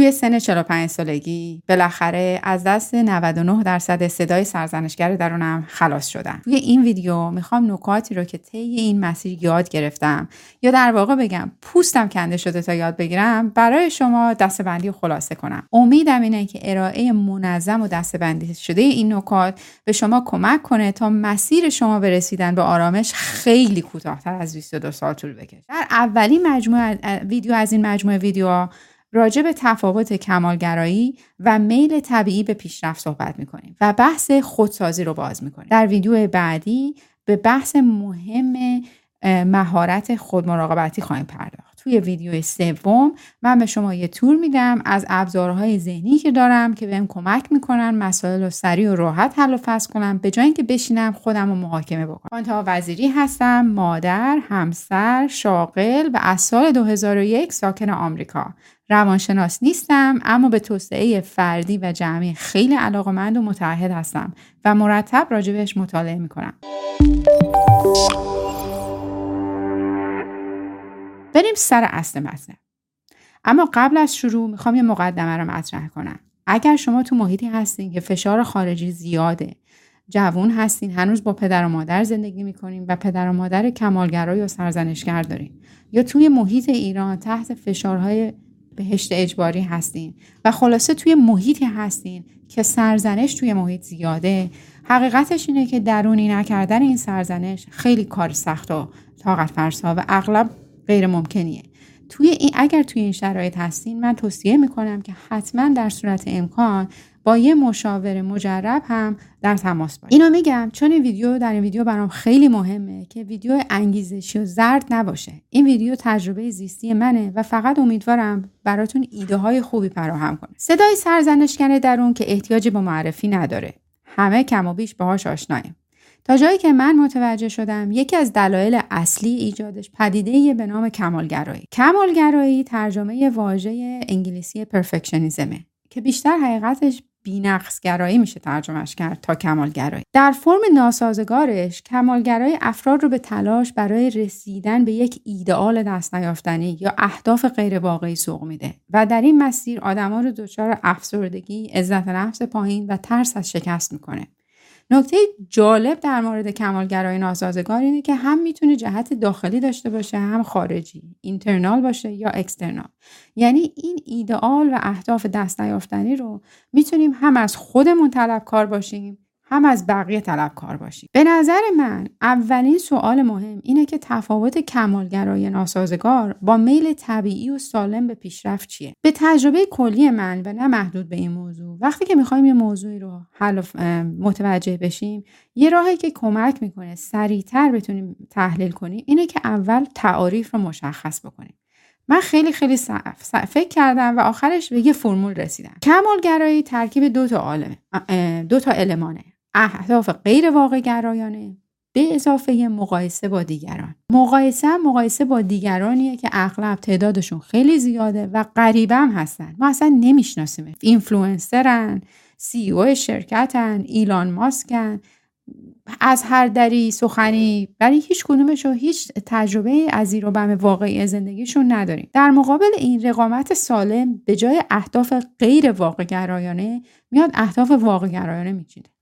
توی سن 45 سالگی بالاخره از دست 99 درصد صدای سرزنشگر درونم خلاص شدم. توی این ویدیو می‌خوام نکاتی رو که طی این مسیر یاد گرفتم یا در واقع بگم پوستم کنده شده تا یاد بگیرم برای شما دستبندی خلاصه کنم. امیدم اینه که ارائه منظم و دستبندی شده این نکات به شما کمک کنه تا مسیر شما به رسیدن به آرامش خیلی کوتاهتر از 22 سال طول بکشه. در اولین مجموعه ویدیو از این مجموعه ویدیوها راجع به تفاوت کمالگرایی و میل طبیعی به پیشرفت صحبت می‌کنیم و بحث خودسازی رو باز می‌کنیم. در ویدیو بعدی به بحث مهم مهارت خودمراقبتی خواهیم پرداخت. توی ویدیو سوم من به شما یه تور میدم از ابزارهای ذهنی که دارم که بهم کمک می‌کنن مسائل رو سریع و راحت حل و فصل کنم به جای اینکه بشینم خودم رو محاکمه بکنم. فانتا وزیری هستم مادر همسر شاغل و از سال 2001 ساکن آمریکا. روانشناس نیستم اما به توسعه فردی و جمعی خیلی علاقمند و متعهد هستم و مرتب راجبش مطالعه می‌کنم. بریم سر اصل مطلب. اما قبل از شروع می‌خوام یه مقدمه رو مطرح کنم. اگر شما تو محیطی هستین که فشار خارجی زیاده جوون هستین هنوز با پدر و مادر زندگی می‌کنین و پدر و مادر کمالگرای و سرزنشگر دارین یا توی محیط ایران تحت فشارهای بهشت اجباری هستین و خلاصه توی محیطی هستین که سرزنش توی محیط زیاده حقیقتش اینه که درونی نکردن این سرزنش خیلی کار سخت و طاقت فرسا و اغلب غیر ممکنیه. توی این اگر توی این شرایط هستین من توصیه می‌کنم که حتما در صورت امکان با یه مشاور مجرب هم در تماس باشید اینو میگم چون این ویدیو در این ویدیو برام خیلی مهمه که ویدیو انگیزشی و زرد نباشه. این ویدیو تجربه زیستی منه و فقط امیدوارم براتون ایده های خوبی فراهم کنه. صدای سرزنشگر درون که احتیاجی به معرفی نداره. همه کم و بیش باهاش آشناییم. تا جایی که من متوجه شدم یکی از دلایل اصلی ایجادش پدیده به نام کمالگرایی. کمالگرایی ترجمه واژه انگلیسی پرفکشنیزمه که بیشتر حقیقتش بینقصگرایی میشه ترجمهش کرد تا کمالگرایی. در فرم ناسازگارش کمالگرایی افراد رو به تلاش برای رسیدن به یک ایدئال دست نیافتنی یا اهداف غیر واقعی سوق میده و در این مسیر آدما رو دچار افسردگی عزت نفس پایین و ترس از شکست می‌کنه. نکته جالب در مورد کمالگرای ناسازگار اینه که هم می‌تونه جهت داخلی داشته باشه هم خارجی اینترنال باشه یا اکسترنال. یعنی این ایدئال و اهداف دست نیافتنی رو می‌تونیم هم از خودمون طلبکار باشیم هم از بقیه طلبکار باشیم. به نظر من اولین سوال مهم اینه که تفاوت کمالگرای ناسازگار با میل طبیعی و سالم به پیشرفت چیه؟ به تجربه کلی من و نه محدود به این موضوع. وقتی که می‌خوایم یه موضوعی رو حل متوجه بشیم یه راهی که کمک می‌کنه سریعتر بتونیم تحلیل کنیم اینه که اول تعاریف رو مشخص بکنیم. من خیلی خیلی فکر کردم و آخرش به یه فرمول رسیدم. کمالگرایی ترکیب دو تا دو تا المانه. اهداف غیر واقع گرایانه به اضافه مقایسه با دیگران. مقایسه مقایسه با دیگرانیه که اغلب تعدادشون خیلی زیاده و غریبه هم هستن. ما اصلا نمی‌شناسیم. اینفلوئنسرن سی او شرکتن ایلان ماسکن. از هر دری سخنی. برای هیچ کدومش هیچ تجربه از زیر و بم واقعی زندگیشون نداریم. در مقابل این رقامت سالم به جای اهداف غیر واقع گرایانه میاد اهداف واقع گرایانه میچینه.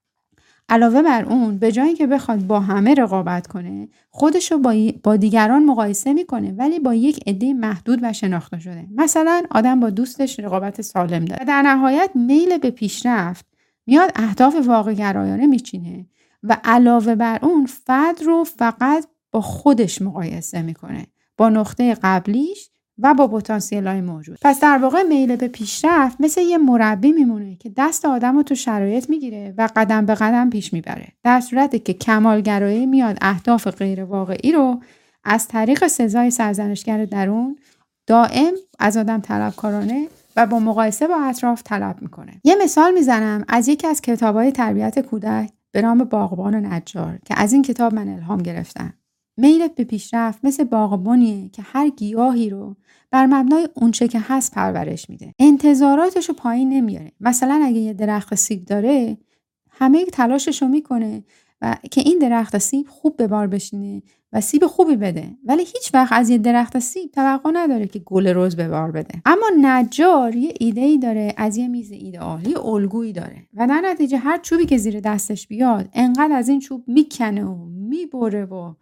علاوه بر اون به جای که بخواد با همه رقابت کنه خودش رو با, با دیگران مقایسه می‌کنه ولی با یک عده محدود و شناخته شده. مثلا آدم با دوستش رقابت سالم داره. در نهایت میل به پیشرفت میاد اهداف واقع گرایانه میچینه و علاوه بر اون فرد رو فقط با خودش مقایسه می‌کنه. با نقطه قبلیش و با پتانسیل های موجود. پس در واقع میل به پیشرفت مثل یه مربی میمونه که دست آدم رو تو شرایط می‌گیره و قدم به قدم پیش می‌بره. در صورتی که کمالگرایی میاد اهداف غیر واقعی رو از طریق سزای سرزنشگر درون دائم از آدم طلبکارانه و با مقایسه با اطراف طلب می‌کنه. یه مثال می‌زنم از یکی از کتابهای تربیت کودک به نام باغبان و نجار که از این کتاب من الهام گرفتم. میلت به پیشرفت مثل باغبانیه که هر گیاهی رو بر مبنای اونچه که هست پرورش میده. انتظاراتش رو پایین نمیاره. مثلا اگه یه درخت سیب داره همه تلاشش رو می‌کنه و که این درخت سیب خوب به بار بشینه و سیب خوبی بده. ولی هیچ وقت از یه درخت سیب توقع نداره که گل روز به بار بده. اما نجار یه ایده ای داره از یه میز ایدئال یه الگویی داره. و در نتیجه هر چوبی که زیر دستش بیاد انقدر از این چوب می‌کنه و می‌بره و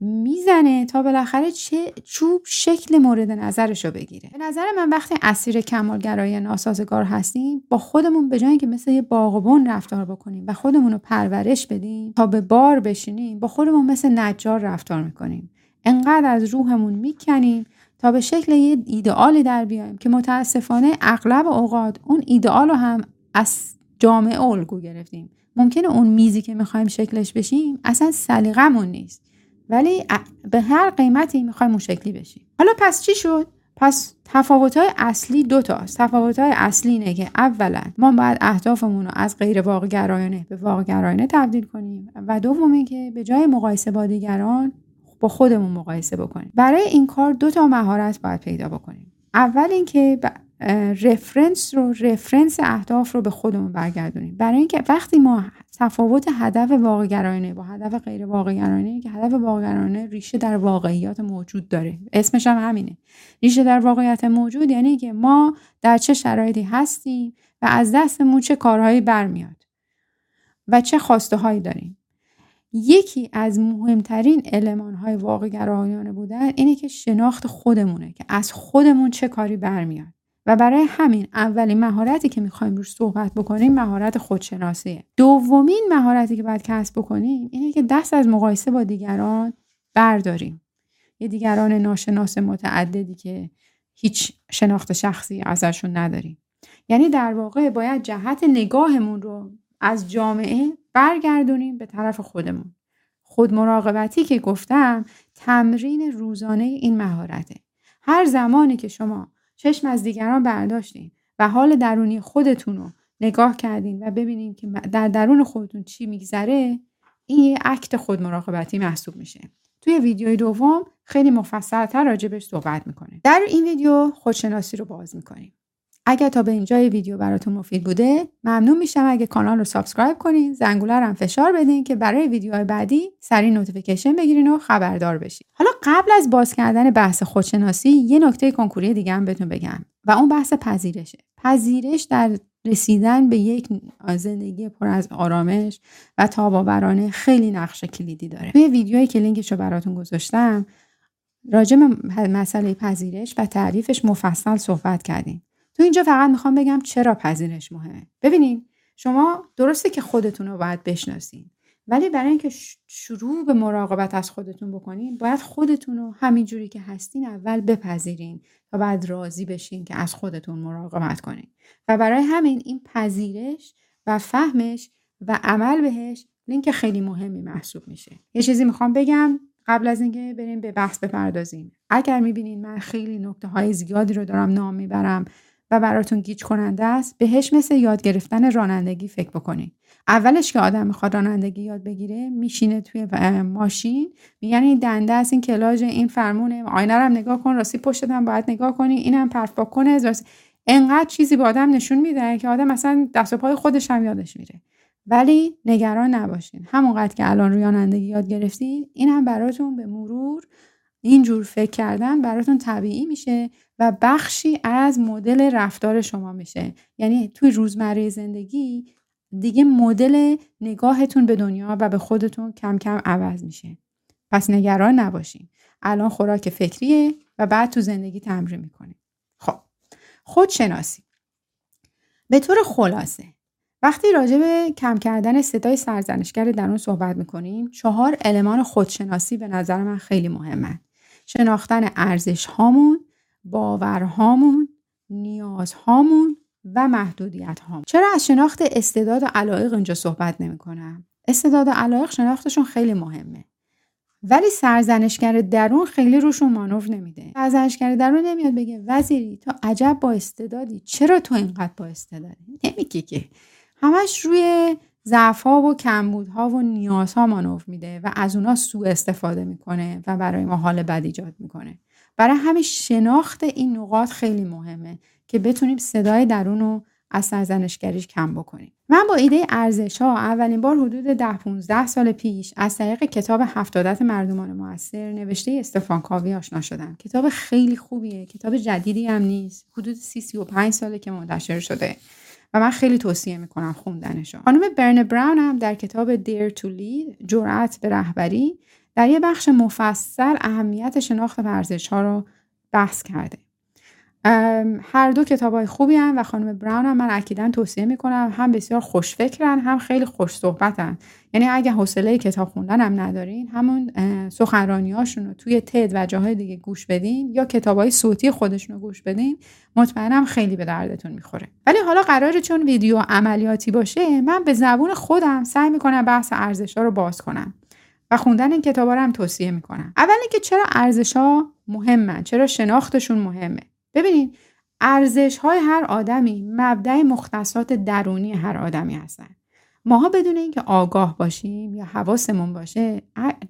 می‌زنه تا بالاخره چه چوب شکل مورد نظرش رو بگیره. به نظر من وقتی اسیر کمالگرایی ناسازگار هستیم با خودمون به جای که مثل یه باغبون رفتار بکنیم و خودمون رو پرورش بدیم تا به بار بشینیم با خودمون مثل نجار رفتار می‌کنیم. انقدر از روحمون می‌کنیم تا به شکل یه ایدئالی در بیایم که متاسفانه اغلب اوقات اون ایدئال رو هم از جامعه الگو گرفتیم. ممکنه اون میزی که می‌خوایم شکلش بشیم اصلا سلیقمون نیست. ولی به هر قیمتی می‌خوایم اون شکلی بشیم حالا پس چی شد؟ پس تفاوت های اصلی دو تاست تفاوت های اصلی اینه که اولا ما باید اهدافمون رو از غیر واقعگرایانه به واقعگرایانه تبدیل کنیم و دوم اینکه به جای مقایسه با دیگران با خودمون مقایسه بکنیم. برای این کار دو تا مهارت باید پیدا بکنیم. اول اینکه رفرنس رو رفرنس اهداف رو به خودمون برگردونیم. برای اینکه وقتی ما تفاوت هدف واقعگرایانه با هدف غیر واقعگرایانه که هدف واقعگرایانه ریشه در واقعیات موجود داره. اسمش هم همینه. ریشه در واقعیت موجود یعنی که ما در چه شرایطی هستیم و از دستمون چه کارهایی برمیاد و چه خواسته هایی داریم. یکی از مهمترین علمان های واقع بودن اینه که شناخت خودمونه که از خودمون چه کاری برمیاد. و برای همین اولین مهارتی که می‌خوایم روش صحبت بکنیم مهارت خودشناسیه. دومین مهارتی که باید کسب بکنیم اینه که دست از مقایسه با دیگران برداریم. یه دیگران ناشناس متعددی که هیچ شناخت شخصی ازشون نداریم. یعنی در واقع باید جهت نگاهمون رو از جامعه برگردونیم به طرف خودمون. خود مراقبتی که گفتم تمرین روزانه این مهارته. هر زمانی که شما چشم از دیگران برداشتین و حال درونی خودتون رو نگاه کردین و ببینین که در درون خودتون چی میگذره این یه act خود مراقبتی محسوب میشه. توی ویدیوی دوم خیلی مفصلتر راجبش صحبت می‌کنم در این ویدیو خودشناسی رو باز می‌کنیم. اگر تا به اینجای ویدیو براتون مفید بوده ممنون میشم اگه کانال رو subscribe کنین زنگوله هم فشار بدین که برای ویدیوهای بعدی سریع notification بگیرین و خبردار بشین. حالا قبل از باز کردن بحث خودشناسی یه نکته کنکوری دیگه هم بهتون بگم و اون بحث پذیرشه. پذیرش در رسیدن به یک زندگی پر از آرامش و تاباورانه خیلی نقش کلیدی داره. توی ویدیویی که لینکش رو براتون گذاشتم راجع به مسئله پذیرش و تعریفش مفصل صحبت کردیم. تو اینجا فقط می‌خوام بگم چرا پذیرش مهمه. ببینین شما درسته که خودتون رو باید بشناسین ولی برای اینکه شروع به مراقبت از خودتون بکنین باید خودتون رو همینجوری که هستین اول بپذیرین تا بعد راضی بشین که از خودتون مراقبت کنین. و برای همین این پذیرش و فهمش و عمل بهش لینک خیلی مهمی محسوب میشه. یه چیزی می‌خوام بگم قبل از اینکه بریم به بحث بپردازیم. اگر می‌بینین من خیلی نکته های زیادی رو دارم نام می‌برم و براتون گیج کننده است بهش مثل یاد گرفتن رانندگی فکر بکنید اولش که آدم می‌خواد رانندگی یاد بگیره میشینه توی ماشین میگن این دنده است این کلاژ این فرمونه آینه هم نگاه کن راستی پشتت باید نگاه کنی اینم با کنه انقدر چیزی به آدم نشون میده که آدم مثلا دست و پای خودش هم یادش میره. ولی نگران نباشین. همونقدر که الان رانندگی یاد گرفتین این هم براتون به مرور اینجور فکر کردن براتون طبیعی میشه و بخشی از مدل رفتار شما میشه. یعنی توی روزمره زندگی دیگه مدل نگاهتون به دنیا و به خودتون کم کم عوض میشه. پس نگران نباشین. الان خوراک فکریه و بعد تو زندگی تمرین می‌کنیم خب خودشناسی. به طور خلاصه وقتی راجع به کم کردن صدای سرزنشگر درون صحبت می‌کنیم چهار المان خودشناسی به نظر من خیلی مهمه شناختن ارزش هامون باورهامون نیازهامون و محدودیت هامون چرا از شناخت استعداد و علایق اینجا صحبت نمی کنم؟ استعداد و علایق شناختشون خیلی مهمه. ولی سرزنشگر درون خیلی روشون مانور نمیده. سرزنشگر درون نمیاد بگه وزیری تو عجب با استعدادی. چرا تو اینقدر با استعدادی؟ نمیگه که. همش روی ضعف و کمبودها و نیازها مانور میده و از اونا سوء استفاده می‌کنه و برای ما حال بد ایجاد می‌کنه. برای همین شناخت این نقاط خیلی مهمه که بتونیم صدای درون رو از سرزنشگریش کم بکنیم. من با ایده ارزش ها اولین بار حدود ده 15 سال پیش از طریق کتاب هفتادت مردمان موثر نوشته استفان کاوی آشنا شدم. کتاب خیلی خوبیه کتاب جدیدی هم نیست. حدود سی سی و پنج ساله که منتشر شده. و من خیلی توصیه می‌کنم خوندنشو. خانم برن براون هم در کتاب Dare to Lead جرأت به رهبری در یه بخش مفصل اهمیت شناخت ورزش ها رو بحث کرده. هر دو کتاب های خوبی هم و خانم براون هم من اکیدا توصیه می‌کنم هم بسیار خوشفکرن هم خیلی خوش صحبتن. یعنی اگه حوصله کتاب خوندن هم ندارین همون سخنرانی رو توی تد و جاهای دیگه گوش بدین یا کتاب های صوتی خودشون رو گوش بدین مطمئنم خیلی به دردتون می‌خوره. ولی حالا قراره چون ویدیو عملیاتی باشه من به زبون خودم سعی می‌کنم بحث ارزش رو باز کنم و خوندن این کتابا رو هم توصیه می‌کنم. اول اینکه چرا ارزش ها مهمن؟ چرا شناختشون مهمه؟ ببینید ارزش های هر آدمی مبدع مختصات درونی هر آدمی هستن. ماها بدون اینکه آگاه باشیم یا حواسمون باشه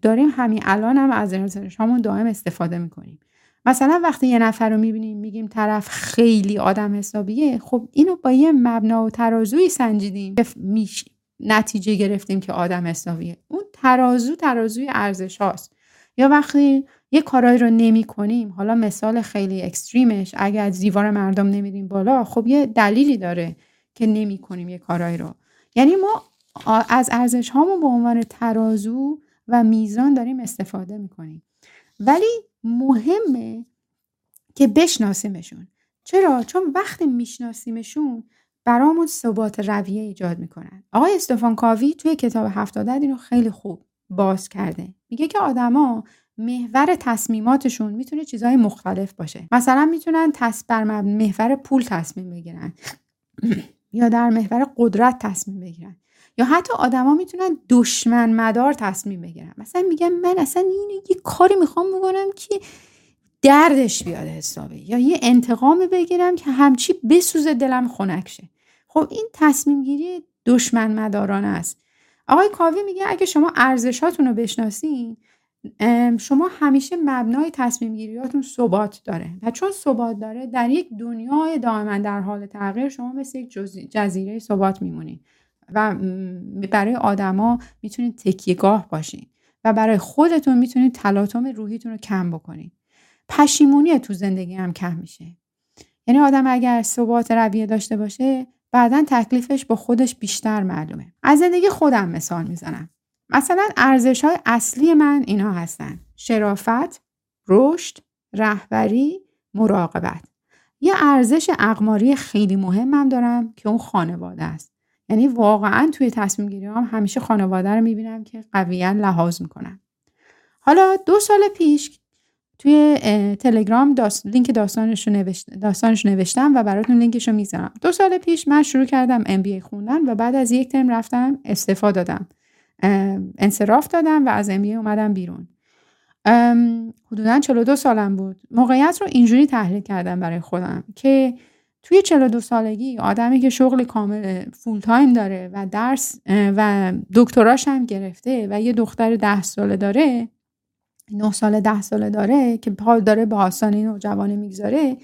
داریم همین الان هم از ارزش هامون دائم استفاده می‌کنیم. مثلا وقتی یه نفر رو می‌بینیم میگیم طرف خیلی آدم حسابیه خب اینو با یه مبنا و ترازوی سنجیدیم میش نتیجه گرفتیم که آدم حسابیه. اون ترازو ترازوی ارزش هاست یا وقتی یه کارایی رو نمی کنیم حالا مثال خیلی اکستریمش اگر از دیوار مردم نمیریم بالا خب یه دلیلی داره که نمی کنیم یه کارایی رو. یعنی ما از ارزش هامون به عنوان ترازو و میزان داریم استفاده می‌کنیم. ولی مهمه که بشناسیمشون. چرا؟ چون وقتی میشناسیمشون برامون ثبات رویه ایجاد می‌کنن. آقای استفان کاوی توی کتاب هفتاد اینو خیلی خوب باز کرده. میگه که آدما محور تصمیماتشون می‌تونه چیزهای مختلف باشه. مثلا می‌تونن تص بر محور پول تصمیم بگیرن. یا در محور قدرت تصمیم بگیرن. یا حتی آدما می‌تونن دشمن مدار تصمیم بگیرن. مثلا میگم من اصلا این یه کاری می‌خوام بکنم که دردش بیاد حسابه یا یه انتقام بگیرم که همچی بسوزه دلم خنک شه. خب این تصمیم گیری دشمن مدارانه است. آقای کاوی میگه اگه شما ارزشاتون رو بشناسین شما همیشه مبنای تصمیم گیریاتون ثبات داره و چون ثبات داره در یک دنیای دائما در حال تغییر شما مثل یک جزیره ثبات میمونید و برای آدما می‌تونید تکیهگاه باشین و برای خودتون می‌تونید تلاطم روحیتون رو کم بکنید پشیمونی تو زندگی هم کم میشه. یعنی آدم اگر ثبات رویه داشته باشه بعدا تکلیفش با خودش بیشتر معلومه. از زندگی خودم مثال می‌زنم. مثلا ارزش های اصلی من اینا هستن شرافت، رشد، رهبری، مراقبت. یه ارزش اقماری خیلی مهمم دارم که اون خانواده است. یعنی واقعا توی تصمیم گیری هم همیشه خانواده رو می‌بینم که قویا لحاظ می‌کنن. حالا دو سال پیش توی تلگرام داست... لینک داستانش رو, نوشت... داستانش نوشتم و براتون لینکش رو می‌ذارم. دو سال پیش من شروع کردم MBA خوندن و بعد از یک ترم رفتم استفاده دادم. انصراف دادم و از امبیه اومدم بیرون. حدودا 42 سالم بود. موقعیت رو اینجوری تحلیل کردم برای خودم که توی 42 سالگی آدمی که شغل کامل فول تایم داره و درس و دکتراش هم گرفته و یه دختر ده ساله داره 9 ساله ده ساله داره که حال داره به آسانی و جوانه می‌گذاره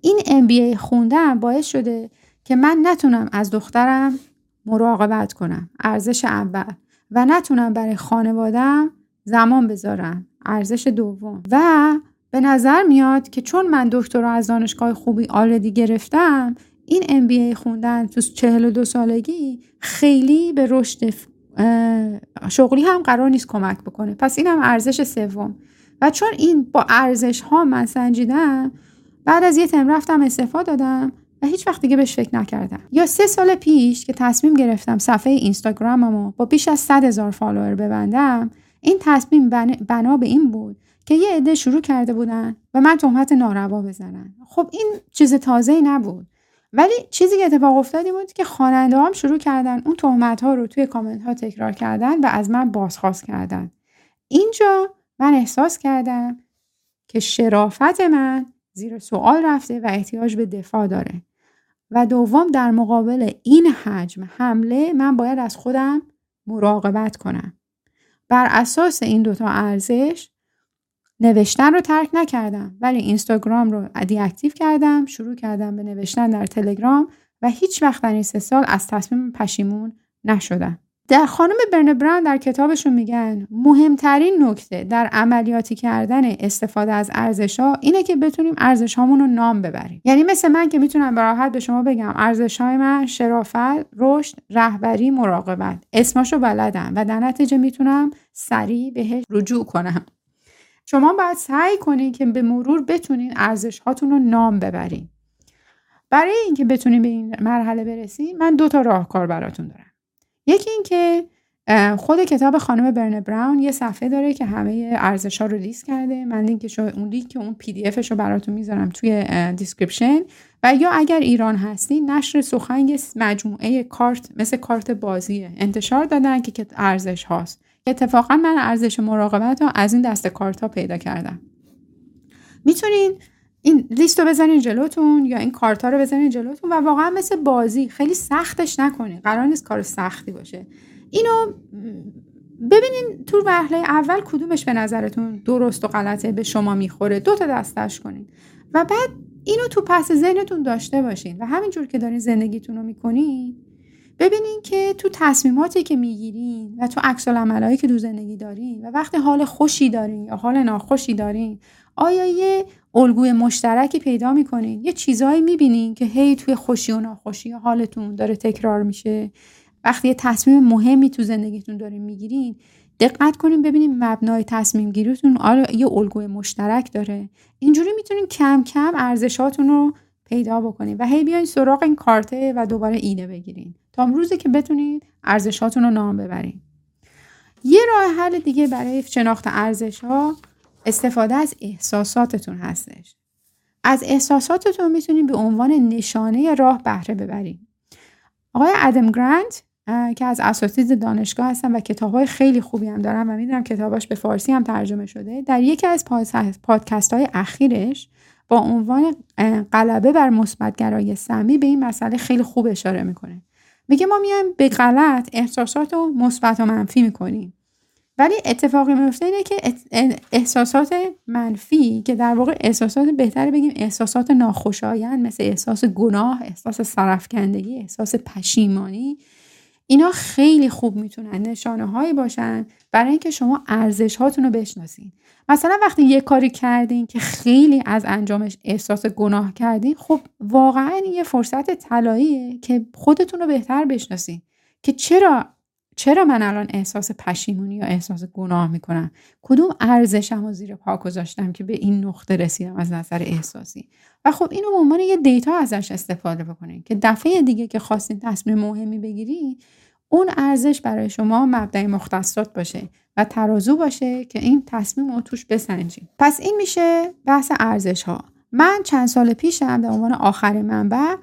این MBA خوندم باعث شده که من نتونم از دخترم مراقبت کنم. ارزش اول. و نتونم برای خانوادم زمان بذارم ارزش دوم. و به نظر میاد که چون من دکترا از دانشگاه خوبی already گرفتم این MBA خوندن تو 42 سالگی خیلی به رشد شغلی هم قرار نیست کمک بکنه. پس این هم ارزش سوم. و چون این با ارزش ها من سنجیدم بعد از یه ترم رفتم استعفا دادم. و هیچ وقت دیگه بهش فکر نکردم. یا سه سال پیش که تصمیم گرفتم صفحه اینستاگراممو با بیش از 100 هزار follower ببندم این تصمیم بنا به این بود که یه عده شروع کرده بودن و من تهمت ناروا بزنن. خب این چیز تازه نبود. ولی چیزی که اتفاق افتادی بود که خواننده هم شروع کردن اون تهمت ها رو توی کامنت ها تکرار کردن و از من بازخواست کردن. اینجا من احساس کردم که شرافت من زیر سوال رفته و احتیاج به دفاع داره. و دوم در مقابل این حجم حمله من باید از خودم مراقبت کنم. بر اساس این دوتا ارزش نوشتن رو ترک نکردم ولی اینستاگرام رو دیاکتیو کردم شروع کردم به نوشتن در تلگرام و هیچ وقت در این سه سال از تصمیم پشیمون نشدم. در خانم برن براون در کتابشون میگن مهمترین نکته در عملیاتی کردن استفاده از ارزش ها اینه که بتونیم ارزش هامون رو نام ببریم. یعنی مثل من که می‌تونم به راحت به شما بگم ارزش های من شرافت رشد رهبری مراقبت. اسماشو بلدم و در نتیجه می‌تونم سریع بهش رجوع کنم. شما باید سعی کنید که به مرور بتونین ارزش هاتون رو نام ببرین. برای اینکه بتونیم به این مرحله برسیم من دو تا راهکار براتون دارم. یکی اینکه خود کتاب خانم برن براون یه صفحه داره که همه ارزش ها رو لیست کرده. من لینکش اون لینک اون PDF رو براتون می‌ذارم توی description و یا اگر ایران هستی نشر سخن یه مجموعه کارت مثل کارت بازیه. انتشار دادن که ارزش هاست. اتفاقا من ارزش مراقبت رو از این دست کارت ها پیدا کردم. می‌تونین این لیست رو بزنین جلوتون یا این کارت رو بزنین جلوتون و واقعا مثل بازی خیلی سختش نکنین. قرار نیست کار سختی باشه. اینو ببینین تو مرحله اول کدومش به نظرتون درست و غلطه به شما می‌خوره. دو تا دستش کنین. و بعد اینو تو پس ذهنتون داشته باشین و همینجور که دارین زندگیتون رو می‌کنین ببینین که تو تصمیماتی که می‌گیرین و تو عکس العملایی که تو زندگی دارین و وقتی حال خوشی دارین یا حال ناخوشی دارین آیا یه الگوی مشترکی پیدا می‌کنین یه چیزهایی می‌بینین که هی توی خوشی و ناخوشی حالتون داره تکرار میشه. وقتی یه تصمیم مهمی تو زندگیتون دارین می‌گیرین دقت کنین ببینین مبنای تصمیم گیریتون آیا یه الگوی مشترک داره. اینجوری می‌تونین کم کم ارزشاتون رو پیدا بکنین و هی بیاین سراغ این کارته و دوباره ایده بگیرین. تا روزی که بتونید ارزشاتون رو نام ببرین. یه راه حل دیگه برای شناخت ارزش ها استفاده از احساساتتون هستش. از احساساتتون می‌تونید به عنوان نشانه راه بهره ببرین آقای ادم گرانت که از اساتید دانشگاه هستن و کتاب های خیلی خوبی هم دارن و می‌دونم کتاباش به فارسی هم ترجمه شده در یکی از پادکست های اخیرش با عنوان غلبه بر مثبتگرایی سمی به این مسئله خیلی خوب اشاره می‌کنه. میگه ما میایم به غلط احساسات رو مثبت و منفی می‌کنیم. ولی اتفاقی میفته اینه که احساسات منفی که در واقع احساسات بهتره بگیم احساسات ناخوشایند مثل احساس گناه احساس سرفکندگی احساس پشیمانی اینا خیلی خوب می‌تونن نشانه هایی باشن برای اینکه شما ارزش هاتون رو بشناسین. مثلا وقتی یه کاری کردین که خیلی از انجامش احساس گناه کردین خب واقعا یه فرصت طلاییه که خودتون رو بهتر بشناسین که چرا چرا من الان احساس پشیمونی یا احساس گناه می‌کنم؟ کدوم ارزشم رو زیر پا گذاشتم که به این نقطه رسیدم از نظر احساسی؟ و خب اینو به عنوان یه دیتا ازش استفاده بکنین که دفعه دیگه که خواستین تصمیم مهمی بگیری اون ارزش برای شما مبدع مختصات باشه و ترازو باشه که این تصمیم رو توش بسنجیم پس این میشه بحث ارزش ها من چند سال پیشم به عنوان آخر منبع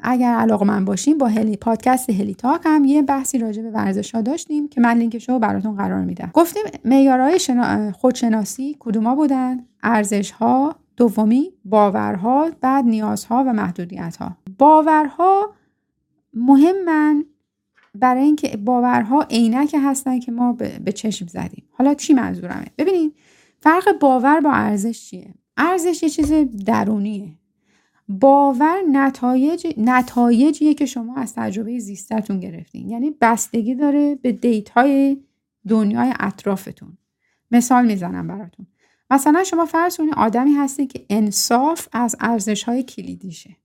اگر علاقه من باشیم با هلی پادکست هلی تاک هم یه بحثی راجع به ورزش ها داشتیم که من لینکش رو براتون قرار میدم. گفتیم معیارهای شنا... خودشناسی کدوما بودن؟ ارزش ها دومی باورها بعد نیازها و محدودیت ها باورها مهمن برای اینکه باورها عینک هستن که ما به چشم زدیم. حالا چی منظورمه؟ ببینید فرق باور با ارزش چیه؟ ارزش یه چیز درونیه. باور نتایج نتایجیه که شما از تجربه زیستتون گرفتین. یعنی بستگی داره به دیتای دنیای اطرافتون. مثال می‌زنم براتون. مثلا شما فرض کنید آدمی هستی که انصاف از ارزش های کلیدیشه.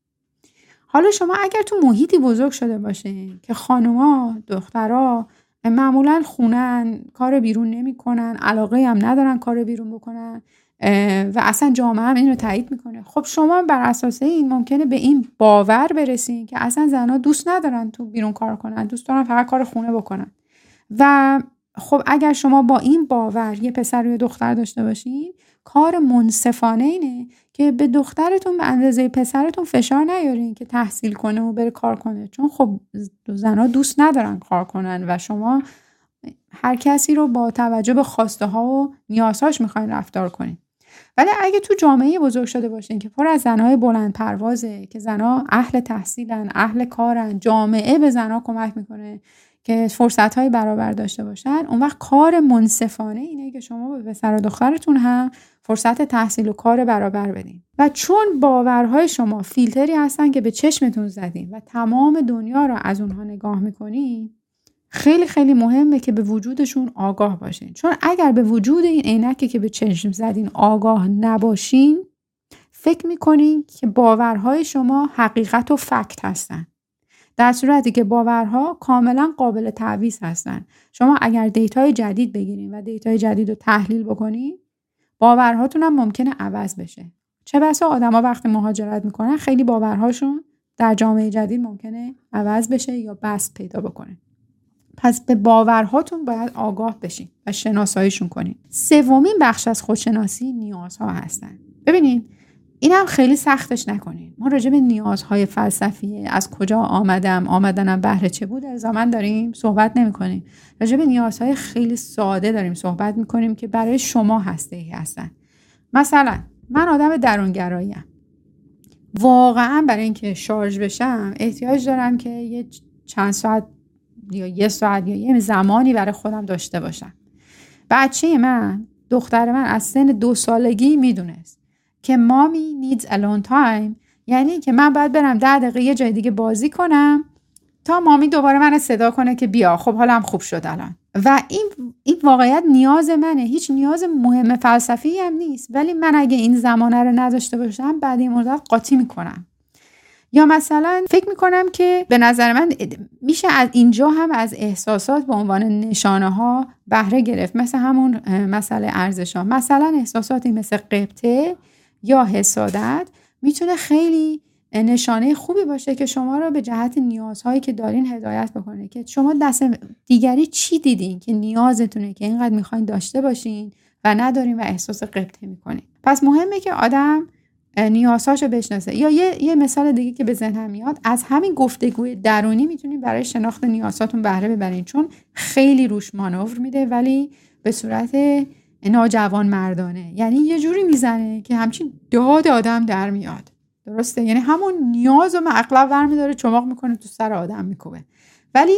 حالا شما اگر تو محیطی بزرگ شده باشه که خانوما دخترها معمولا خونن کار بیرون نمی‌کنن علاقه هم ندارن کار بیرون بکنن و اصلا جامعه هم این رو تایید می‌کنه. خب شما بر اساس این ممکنه به این باور برسین که اصلا زنها دوست ندارن تو بیرون کار کنن دوست دارن فقط کار خونه بکنن. و خب اگر شما با این باور یه پسر و دختر داشته باشین کار منصفانه اینه که به دخترتون به اندازه پسرتون فشار نیارین که تحصیل کنه و بره کار کنه. چون خب زنها دوست ندارن کار کنن و شما هر کسی رو با توجه به خواسته ها و نیازهاش می‌خواین رفتار کنین. ولی اگه تو جامعه بزرگ شده باشین که پر از زنهای بلند پروازه که زنها اهل تحصیلن اهل کارن جامعه به زنها کمک می‌کنه که فرصت های برابر داشته باشن اون وقت کار منصفانه اینه که شما به پسر و دخترتون هم فرصت تحصیل و کار برابر بدین. و چون باورهای شما فیلتری هستن که به چشمتون زدین و تمام دنیا رو از اونها نگاه می‌کنین خیلی خیلی مهمه که به وجودشون آگاه باشین. چون اگر به وجود این عینکی که به چشم زدین آگاه نباشین فکر می‌کنین که باورهای شما حقیقت و فکت هستن. در صورتی که باورها کاملا قابل تعویض هستن. شما اگر data ی جدید بگیرین و data ی جدید رو تحلیل بکنین باورهاتون هم ممکنه عوض بشه. چه بسا آدما وقتی مهاجرت می‌کنن خیلی باورهاشون در جامعه جدید ممکنه عوض بشه یا بسط پیدا بکنه. پس به باورهاتون باید آگاه بشین و شناساییشون کنین. سومین بخش از خودشناسی نیازها هستن. ببینید این هم خیلی سختش نکنین. ما راجع به نیازهای فلسفی از کجا آمدم آمدنم بهر چه بود الزاما داریم صحبت نمی کنیم راجع به نیازهای خیلی ساده داریم صحبت می کنیم که برای شما هسته ای هستن. مثلا من آدم درونگراییم. واقعا برای اینکه شارژ بشم احتیاج دارم که یه چند ساعت یا یه ساعت یا یه زمانی برای خودم داشته باشم. بچه من دختر من از سن دو سالگی می‌دونست که مامی needs alone time یعنی که من باید برم ده دقیقه یه جای دیگه بازی کنم تا مامی دوباره من صدا کنه که بیا. خب حالم خوب شد الان. و این این واقعیت نیاز منه. هیچ نیاز مهم فلسفی هم نیست. ولی من اگه این زمانه رو نداشته باشم بعد این مدت قاطی می‌کنم. یا مثلا فکر می‌کنم که به نظر من میشه از اینجا هم از احساسات به عنوان نشانه ها بهره گرفت. مثل همون مسئله ارزش ها مثلا احساساتی مثل قبطه یا حسادت می‌تونه خیلی نشانه خوبی باشه که شما رو به جهت نیازهایی که دارین هدایت بکنه. که شما دست دیگری چی دیدین که نیازتونه که اینقدر می‌خواین داشته باشین و ندارین و احساس قبطه می‌کنین؟ پس مهمه که آدم نیازهاشو بشناسه. یا یه،, یه مثال دیگه که به ذهنم میاد از همین گفتگوی درونی می‌تونید برای شناخت نیازاتون بهره ببرین. چون خیلی روش مانور میده ولی به صورت ناجوان مردانه. یعنی یه جوری می‌زنه که همچین داد آدم در میاد. درسته؟ یعنی همون نیاز و اغلب ورمیداره چماق می‌کنه تو سر آدم میکوبه. ولی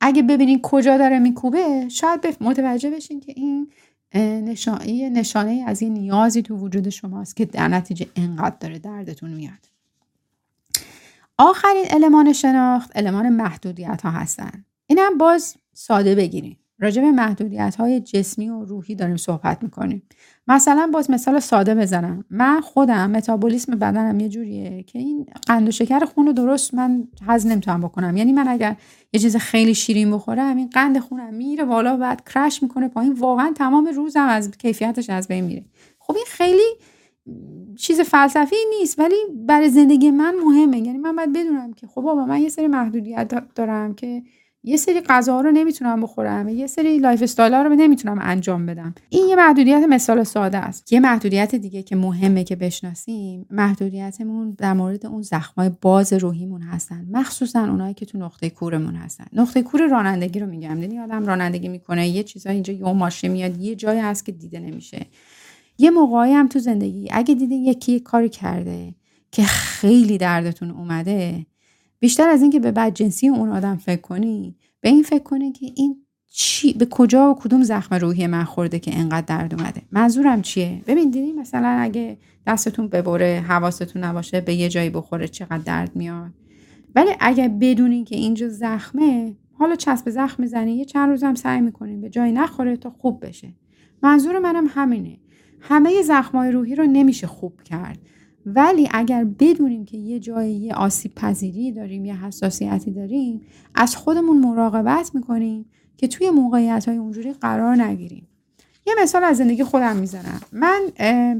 اگه ببینین کجا داره میکوبه شاید متوجه بشین که این نشانه نشانه از یه نیازی تو وجود شماست که در نتیجه انقدر داره دردتون میاد. آخرین المان شناخت المان محدودیت ها هستن. این هم باز ساده بگیریم راجع به محدودیت های جسمی و روحی داریم صحبت می‌کنیم. مثلا باز مثال ساده بزنم. من خودم متابولیسم بدنم یه جوریه که این قند و شکر خون رو درست من هضم نمی‌تونم بکنم. یعنی من اگر یه چیز خیلی شیرین بخورم این قند خونم میره بالا بعد crash می‌کنه پایین. واقعا تمام روزم از کیفیتش از بین میره. خب این خیلی چیز فلسفی نیست ولی برای زندگی من مهمه. یعنی من باید بدونم که خب بابا من یه سری محدودیت دارم که یه سری غذاها رو نمی‌تونم بخورم یه سری lifestyle رو نمی‌تونم انجام بدم. این یه محدودیت مثال ساده است. یه محدودیت دیگه که مهمه که بشناسیم محدودیتمون در مورد اون زخمای باز روحیمون هستن. مخصوصا اونایی که تو نقطه کورمون هستن. نقطه کور رانندگی رو میگم. یعنی آدم رانندگی می‌کنه یه چیزا اینجا یه ماشین میاد یه جایی هست که دیده نمیشه. یه موقعی هم تو زندگی اگه دیدین یکی کاری کرده که خیلی دردتون اومده بیشتر از اینکه به بدجنسی اون آدم فکر کنی به این فکر کنی که این چی به کجا و کدوم زخم روحی من خورده که انقدر درد اومده. منظورم چیه؟ ببین دیدی مثلا اگه دستتون ببره حواستون نباشه به یه جایی بخوره چقدر درد میاد. ولی اگه بدونین که اینجا زخمه حالا چسب زخم می‌زنی یه چند روزم سعی می‌کنین به جایی نخوره تا خوب بشه. منظور منم همینه. همه زخمای روحی رو نمیشه خوب کرد. ولی اگر بدونیم که یه جایی یه آسیب پذیری داریم یه حساسیتی داریم از خودمون مراقبت می‌کنیم که توی موقعیت های اونجوری قرار نگیریم. یه مثال از زندگی خودم می‌زنم. من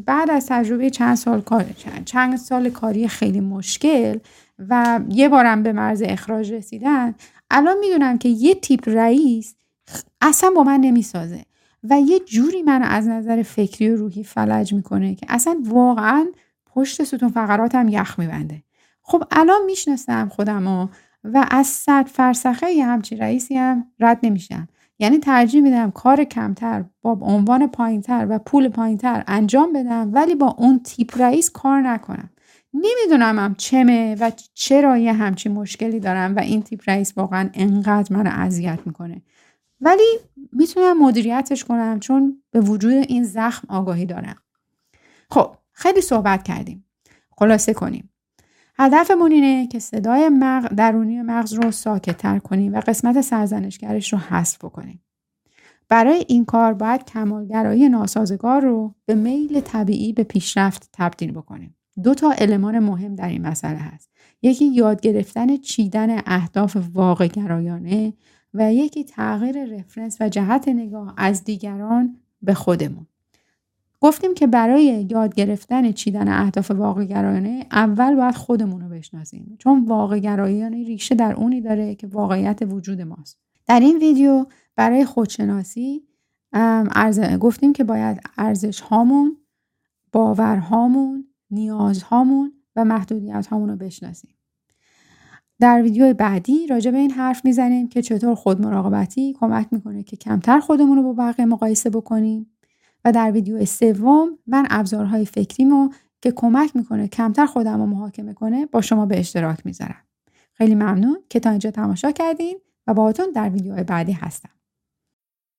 بعد از تجربه چند سال کار چند سال کاری خیلی مشکل و یه بارم به مرز اخراج رسیدن الان می‌دونم که یه تیپ رئیس اصلا با من نمی‌سازه و یه جوری من از نظر فکری و روحی فلج می‌کنه که اصلا واقعا پشت ستون فقراتم یخ میبنده. خب الان می‌شناسم خودم و از صد فرسخه یه همچی رئیسی هم رد نمیشم. یعنی ترجیح میدم کار کمتر با عنوان پایینتر و پول پایینتر انجام بدم ولی با اون تیپ رئیس کار نکنم. نمی‌دونم هم چمه و چرا یه همچین مشکلی دارم و این تیپ رئیس واقعا انقدر منو اذیت می‌کنه. ولی می‌تونم مدیریتش کنم چون به وجود این زخم آگاهی دارم. خب خیلی صحبت کردیم خلاصه کنیم هدفمون اینه که صدای مغ... درونی مغز رو ساکتتر کنیم و قسمت سرزنشگرش رو حذف کنیم. برای این کار باید کمالگرایی ناسازگار رو به میل طبیعی به پیشرفت تبدیل بکنیم. دو تا المان مهم در این مسئله هست. یکی یاد گرفتن چیدن اهداف واقع گرایانه و یکی تغییر رفرنس و جهت نگاه از دیگران به خودمون. گفتیم که برای یاد گرفتن چیدن اهداف واقع گرایانه اول باید خودمون رو بشناسیم. چون واقع گرایانه ریشه در اونی داره که واقعیت وجود ماست. در این ویدیو برای خودشناسی گفتیم که باید ارزش هامون باور هامون نیاز هامون و محدودیت هامون رو بشناسیم. در ویدیو بعدی راجع به این حرف می‌زنیم که چطور خود مراقبتی کمک می‌کنه که کمتر خودمون رو با بقیه مقایسه بکنیم. و در ویدیو سوم من ابزارهای فکریمو که کمک می‌کنه کمتر خودم رو محاکمه کنه با شما به اشتراک می‌ذارم. خیلی ممنون که تا اینجا تماشا کردین و باهاتون در ویدیو بعدی هستم.